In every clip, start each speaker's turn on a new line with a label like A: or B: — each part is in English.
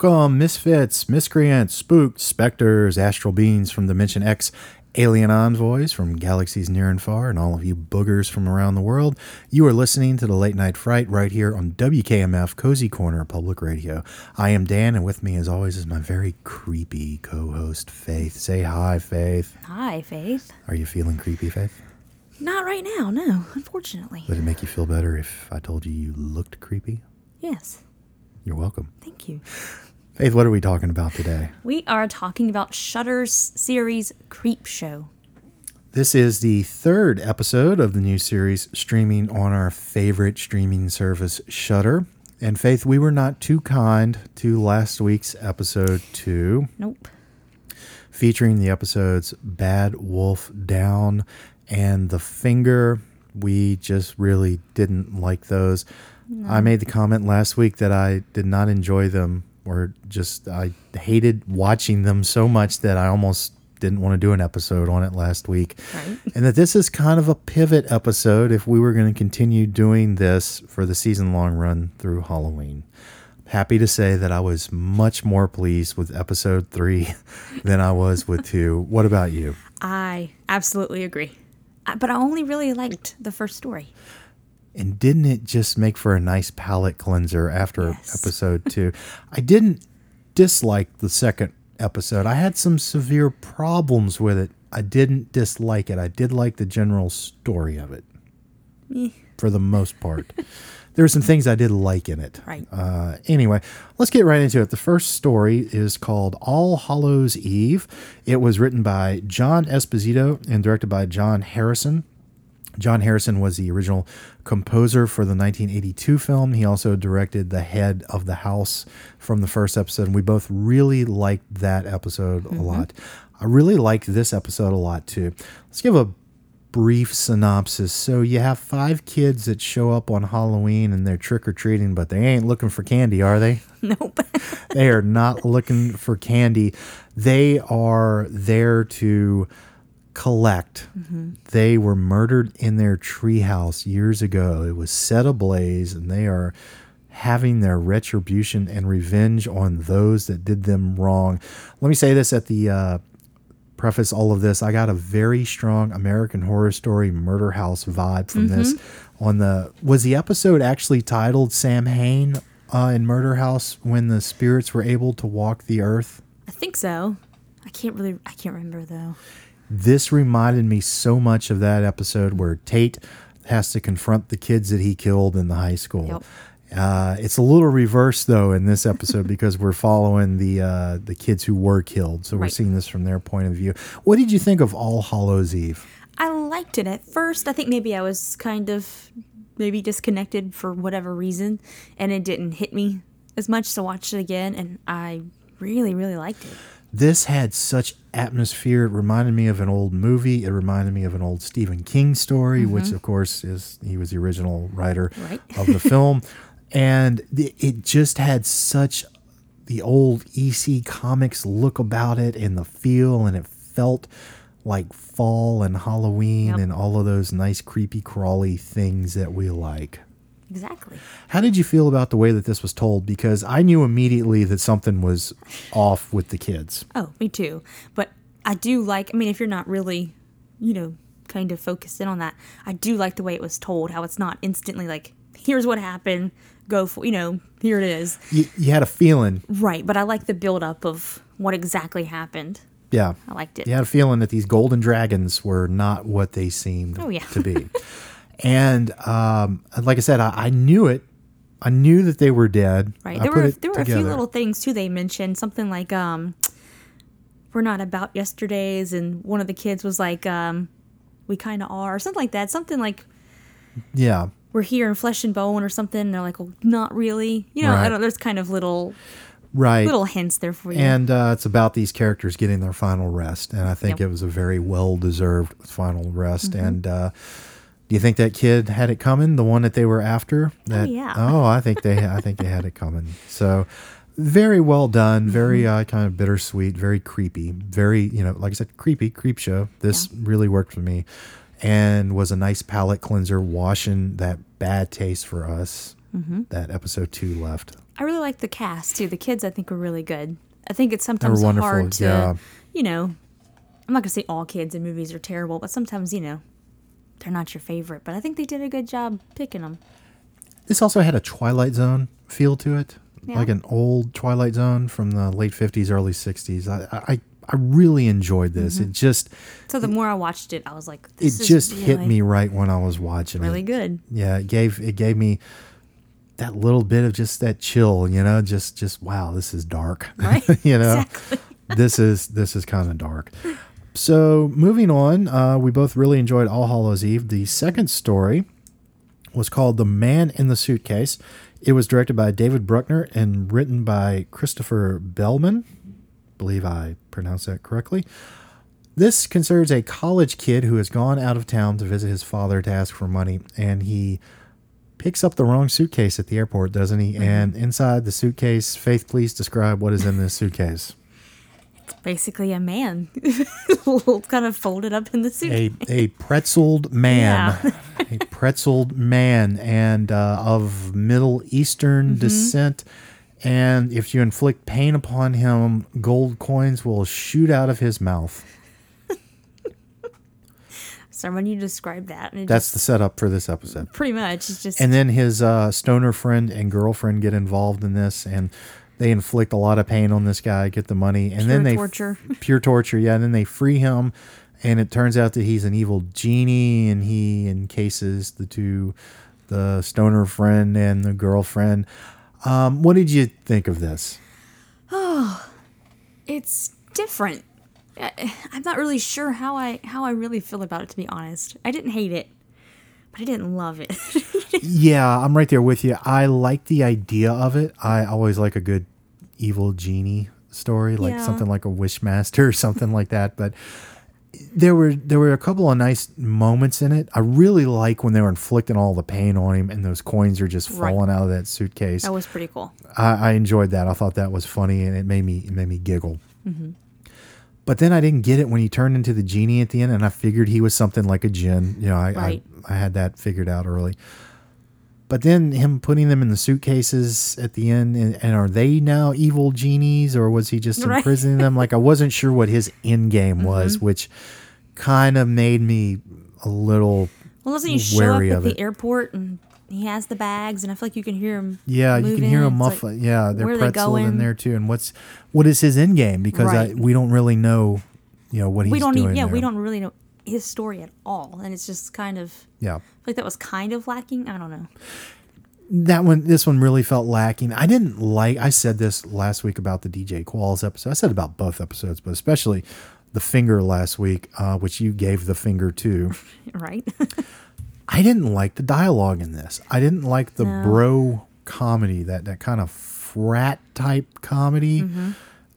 A: Welcome, misfits, miscreants, spooks, specters, astral beings from Dimension X, alien envoys from galaxies near and far, and all of you boogers from around the world. You are listening to the Late Night Fright right here on WKMF Cozy Corner Public Radio. I am Dan, and with me, as always, is my very creepy co host, Faith. Say hi, Faith.
B: Hi, Faith.
A: Are you feeling creepy, Faith?
B: Not right now, no, unfortunately.
A: Would it make you feel better if I told you you looked creepy?
B: Yes,
A: You're welcome.
B: thank you.
A: Faith, what are we talking about today?
B: We are talking about Shudder's series Creepshow.
A: This is the third episode of the new series streaming on our favorite streaming service, Shudder. And Faith, we were not too kind to last week's episode two,
B: Nope.
A: featuring the episodes Bad Wolf Down and The Finger. We just really didn't like those. I made the comment last week that I did not enjoy them, or just I hated watching them so much that I almost didn't want to do an episode on it last week.
B: Right.
A: And that this is kind of a pivot episode if we were going to continue doing this for the season long run through Halloween. Happy to say that I was much more pleased with episode three than I was with two. What about you?
B: I absolutely agree. But I only really liked the first story.
A: And didn't it just make for a nice palate cleanser after
B: Yes.
A: episode two? I didn't dislike the second episode. I had some severe problems with it. I didn't dislike it. I did like the general story of it
B: Eh,
A: for the most part. there were some things I did like in it.
B: Right.
A: Uh, anyway, let's get right into it. The first story is called All Hallows Eve. It was written by John Esposito and directed by John Harrison. John Harrison was the original composer for the 1982 film. He also directed The Head of the House from the first episode. And we both really liked that episode a lot. I really liked this episode a lot too. Let's give a brief synopsis. So you have five kids that show up on Halloween and they're trick or treating, but they ain't looking for candy, are they?
B: Nope.
A: they are not looking for candy. They are there to collect. They were murdered in their treehouse years ago. It was set ablaze, and they are having their retribution and revenge on those that did them wrong. Let me say this at the uh, preface all of this. I got a very strong American Horror Story Murder House vibe from this. On the was the episode actually titled Samhain uh, in Murder House when the spirits were able to walk the earth?
B: I think so. I can't really, I can't remember though.
A: This reminded me so much of that episode where Tate has to confront the kids that he killed in the high school.
B: Yep.
A: Uh, it's a little reverse though in this episode because we're following the uh, the kids who were killed, so we're
B: Right.
A: seeing this from their point of view. What did you think of All Hallows Eve?
B: I liked it at first. I think maybe I was kind of maybe disconnected for whatever reason, and it didn't hit me as much to watch it again, and I really, really liked it.
A: This had such atmosphere. It reminded me of an old movie. It reminded me of an old Stephen King story, which of course is he was the original writer
B: Mm-hmm. Right.
A: of the film, and it just had such the old EC comics look about it and the feel, and it felt like fall and Halloween
B: Yep.
A: and all of those nice creepy crawly things that we like.
B: Exactly.
A: How did you feel about the way that this was told? Because I knew immediately that something was off with the kids.
B: Oh, me too. But I do like, I mean, if you're not really, you know, kind of focused in on that, I do like the way it was told, how it's not instantly like, here's what happened, go for, you know, here it is.
A: You, you had a feeling,
B: Right. But I like the build up of what exactly happened.
A: yeah.
B: I liked it.
A: You had a feeling that these golden dragons were not what they seemed
B: Oh, yeah.
A: to be. and um, like I said, I, I knew it. I knew that they were dead.
B: Right.
A: I
B: There were there were a few little things too they mentioned. Something like um we're not about yesterdays and one of the kids was like um we kind of are or something like that. Something like
A: Yeah.
B: We're here in flesh and bone or something. And they're like, well, not really. You know,
A: Right.
B: I don't, there's kind of little
A: Right.
B: little hints there for you.
A: and uh, it's about these characters getting their final rest. And I think
B: Yep. Mm-hmm.
A: it was a very well deserved final rest. And uh, do you think that kid had it coming? The one that they were after? That,
B: yeah.
A: Oh, I think they I think they had it coming. So very well done. Very
B: Mm-hmm.
A: uh, kind of bittersweet. Very creepy. Very you know like I said, creepy creep show. This really worked for me. And was a nice palate cleanser, washing that bad taste for us
B: Mm-hmm.
A: that episode two left.
B: I really like the cast too. The kids I think were really good. I think it's sometimes hard to,
A: yeah.
B: you know, I'm not gonna say all kids in movies are terrible, but sometimes you know, they're not your favorite. But I think they did a good job picking them.
A: This also had a Twilight Zone feel to it,
B: Yeah.
A: like an old Twilight Zone from the late 50s, early 60s. I, I, I really enjoyed this. It just
B: So the more I watched it, I was like,
A: it
B: this is
A: just hit me right when I was watching
B: really
A: it.
B: Really good.
A: Yeah, it gave it gave me that little bit of just that chill, you know, just just wow, this is dark.
B: Right?
A: you know. This is this is kind of dark. So moving on, uh, we both really enjoyed All Hallows Eve. The second story was called The Man in the Suitcase. It was directed by David Bruckner and written by Christopher Buehlman. Believe I pronounced that correctly. This concerns a college kid who has gone out of town to visit his father to ask for money, and he picks up the wrong suitcase at the airport, doesn't he? And inside the suitcase, Faith, please describe what is in this suitcase.
B: It's basically, a man, kind of folded up in the suit.
A: a a pretzeled man, a pretzeled man, and uh, of Middle Eastern descent. And if you inflict pain upon him, gold coins will shoot out of his mouth.
B: So when you describe that,
A: That's the setup for this episode.
B: pretty much it's just
A: And then his uh, stoner friend and girlfriend get involved in this, and they inflict a lot of pain on this guy, get the money, and then they
B: torture.
A: pure torture. Yeah, and then they free him, and it turns out that he's an evil genie, and he encases the two, the stoner friend and the girlfriend. Um, what did you think of this?
B: Oh, it's different. I'm not really sure how I how I really feel about it to be honest. I didn't hate it, but I didn't love it.
A: Yeah, I'm right there with you. I like the idea of it. I always like a good evil genie story, like
B: Yeah.
A: something like a Wishmaster or something like that. But there were there were a couple of nice moments in it. I really like when they were inflicting all the pain on him and those coins are just
B: Right.
A: falling out of that suitcase.
B: that was pretty cool.
A: I, I enjoyed that. I thought that was funny and it made me it made me giggle. Mm-hmm. But then I didn't get it when he turned into the genie at the end, and I figured he was something like a djinn. You know, I
B: Right.
A: I, I had that figured out early. But then him putting them in the suitcases at the end, and, and are they now evil genies, or was he just
B: Right.
A: imprisoning them? Like I wasn't sure what his end game mm-hmm. was, which kind of made me a little
B: Well, doesn't he show up at
A: of
B: the airport and he has the bags, and I feel like you can hear him.
A: Yeah, you can hear
B: him
A: muffle.
B: like,
A: yeah, they're
B: are they
A: in there too. And what's what is his end game? Because I, we don't really know, you know, what he's
B: we don't
A: doing.
B: even. Yeah, we don't really know his story at all, and it's just kind of.
A: Yeah,
B: like that was kind of lacking. I don't know.
A: that one. This one really felt lacking. I didn't like. I said this last week about the DJ Qualls episode. I said about both episodes, but especially the finger last week, uh, which you gave the finger to.
B: Right?
A: I didn't like the dialogue in this. I didn't like the
B: No.
A: bro comedy, that that kind of frat type comedy.
B: Mm-hmm.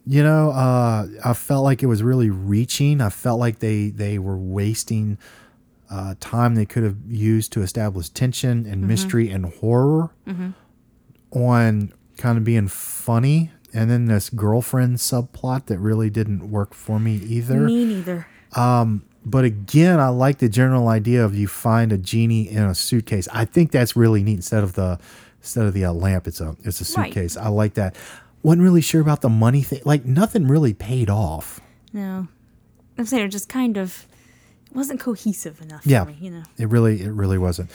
A: You know, uh, I felt like it was really reaching. I felt like they they were wasting uh, time they could have used to establish tension
B: Mm-hmm.
A: and mystery and horror on kind of being funny. And then this girlfriend subplot that really didn't work for me either.
B: Me neither.
A: But again, I like the general idea of you find a genie in a suitcase. I think that's really neat. Instead of the instead of the uh, lamp, it's a it's a
B: Right.
A: suitcase. I like that. Wasn't really sure about the money thing. Like nothing really paid off.
B: No, I'm saying it just kind of it wasn't cohesive enough
A: Yeah.
B: for me. You know.
A: It really it really wasn't.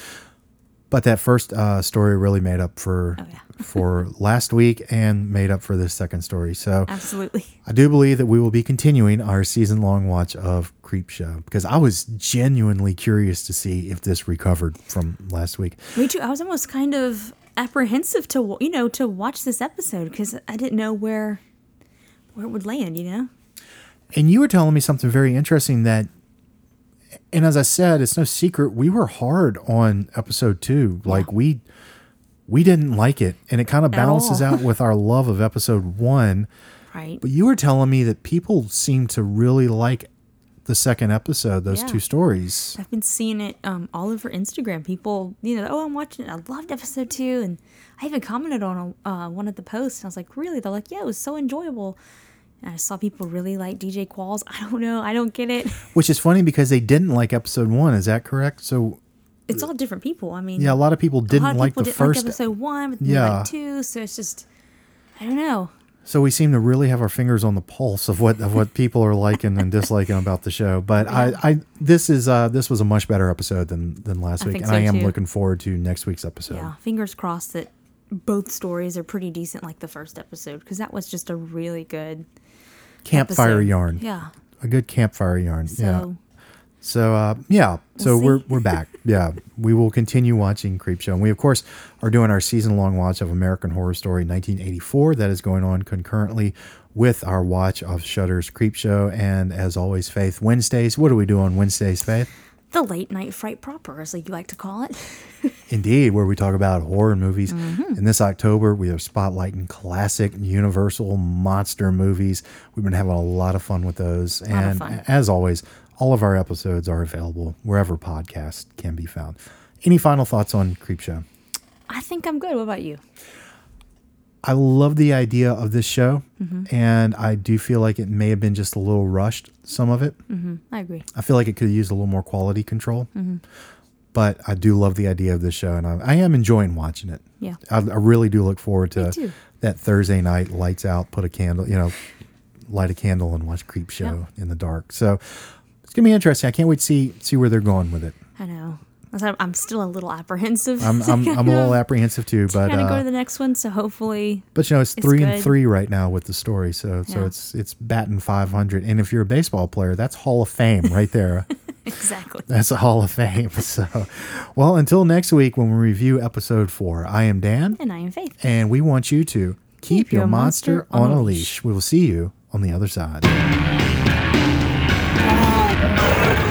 A: But that first uh, story really made up for
B: Oh, yeah.
A: for last week and made up for this second story. So
B: Absolutely.
A: I do believe that we will be continuing our season long watch of Creepshow because I was genuinely curious to see if this recovered from last week.
B: Me too. I was almost kind of apprehensive to you know to watch this episode because I didn't know where where it would land. You know.
A: And you were telling me something very interesting that, and as I said, it's no secret we were hard on episode two. Like we, we didn't like it, and it kind of balances out with our love of episode one.
B: Right.
A: But you were telling me that people seem to really like the second episode, those
B: Yeah.
A: two stories.
B: I've been seeing it um, all over Instagram. People, you know, oh, I'm watching it. I loved episode two, and I even commented on a, uh, one of the posts. And I was like, really? They're like, yeah, it was so enjoyable. And I saw people really like DJ Qualls. I don't know. I don't get it.
A: Which is funny because they didn't like episode one. Is that correct? So
B: It's all different people. I mean,
A: yeah, a lot of people
B: a lot
A: didn't
B: of
A: like
B: people
A: the
B: didn't
A: first.
B: like episode one, but
A: Yeah.
B: like two. So it's just, I don't know.
A: So we seem to really have our fingers on the pulse of what of what people are liking and disliking about the show. But I, I this is uh this was a much better episode than than last
B: I
A: week, and
B: so,
A: I am
B: too.
A: looking forward to next week's episode.
B: Yeah, fingers crossed that both stories are pretty decent, like the first episode, because that was just a really good
A: Campfire
B: episode.
A: yarn,
B: Yeah.
A: a good campfire yarn.
B: So
A: yeah. So uh, yeah, so
B: We'll
A: we're we're back. Yeah, we will continue watching Creepshow, and we of course are doing our season long watch of American Horror Story 1984. That is going on concurrently with our watch of Shudder's Creepshow, and as always, Faith Wednesdays. What do we do on Wednesdays, Faith?
B: the late night fright proper, as you like to call it.
A: Indeed, where we talk about horror movies.
B: Mm-hmm.
A: And this October, we are spotlighting classic Universal monster movies. We've been having a lot of fun with those. and
B: fun.
A: as always, all of our episodes are available wherever podcasts can be found. Any final thoughts on Creepshow?
B: I think I'm good. What about you?
A: I love the idea of this show,
B: Mm-hmm.
A: and I do feel like it may have been just a little rushed, some of it.
B: I agree.
A: I feel like it could have used a little more quality control.
B: Mm-hmm.
A: But I do love the idea of this show, and I, I am enjoying watching it.
B: Yeah.
A: I, I really do look forward to that Thursday night, lights out, put a candle, you know, light a candle and watch Creepshow in the dark. So gonna be interesting. I can't wait to see see where they're going with it.
B: I know. I'm- still a little apprehensive.
A: I'm I'm, I'm a little apprehensive too, but
B: Kind of go
A: uh,
B: to the next one, so hopefully,
A: but you know it's
B: it's
A: three and three right now with the story. So so it's it's batting 500, and if you're a baseball player, that's Hall of Fame right there.
B: exactly.
A: That's a Hall of Fame. So, well, until next week when we review episode four, I am Dan,
B: And I am Faith.
A: and we want you to keep, your, monster, on a leash. We will see you on the other side. Oh, no.